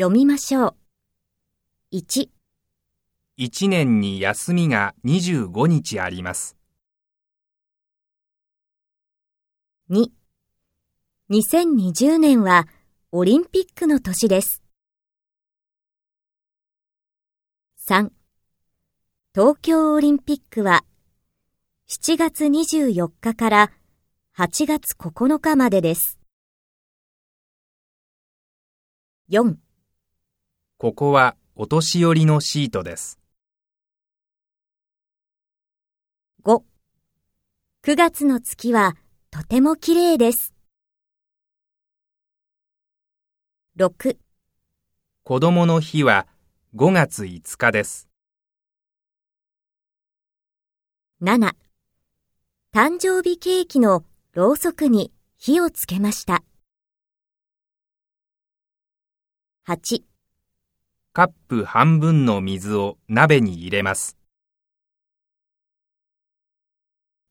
読みましょう。1、1年に休みが25日あります。2、2020年はオリンピックの年です。3、東京オリンピックは7月24日から8月9日までです。4、ここはお年寄りのシートです。5、9月の月はとても綺麗です。6、子供の日は5月5日です。7誕生日ケーキのろうそくに火をつけました。8カップ半分の水を鍋に入れます。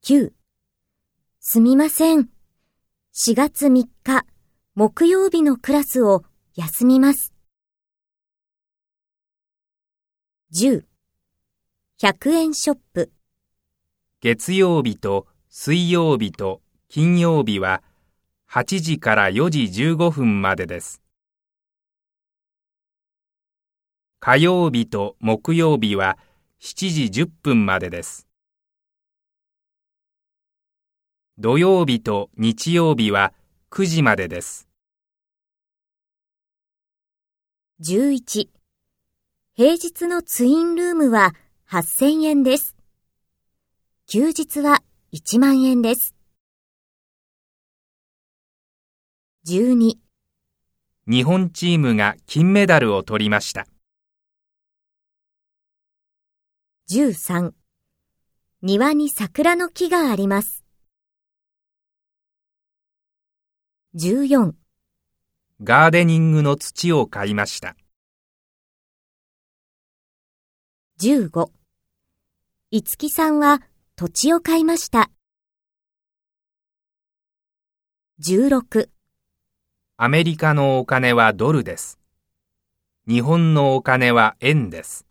9すみません。4月3日木曜日のクラスを休みます。10 100円ショップ月曜日と水曜日と金曜日は8時から4時15分までです。火曜日と木曜日は7時10分までです。土曜日と日曜日は9時までです。11平日のツインルームは8000円です。休日は1万円です。12日本チームが金メダルを取りました。13庭に桜の木があります。14ガーデニングの土を買いました。15いつきさんは土地を買いました。16アメリカのお金はドルです。日本のお金は円です。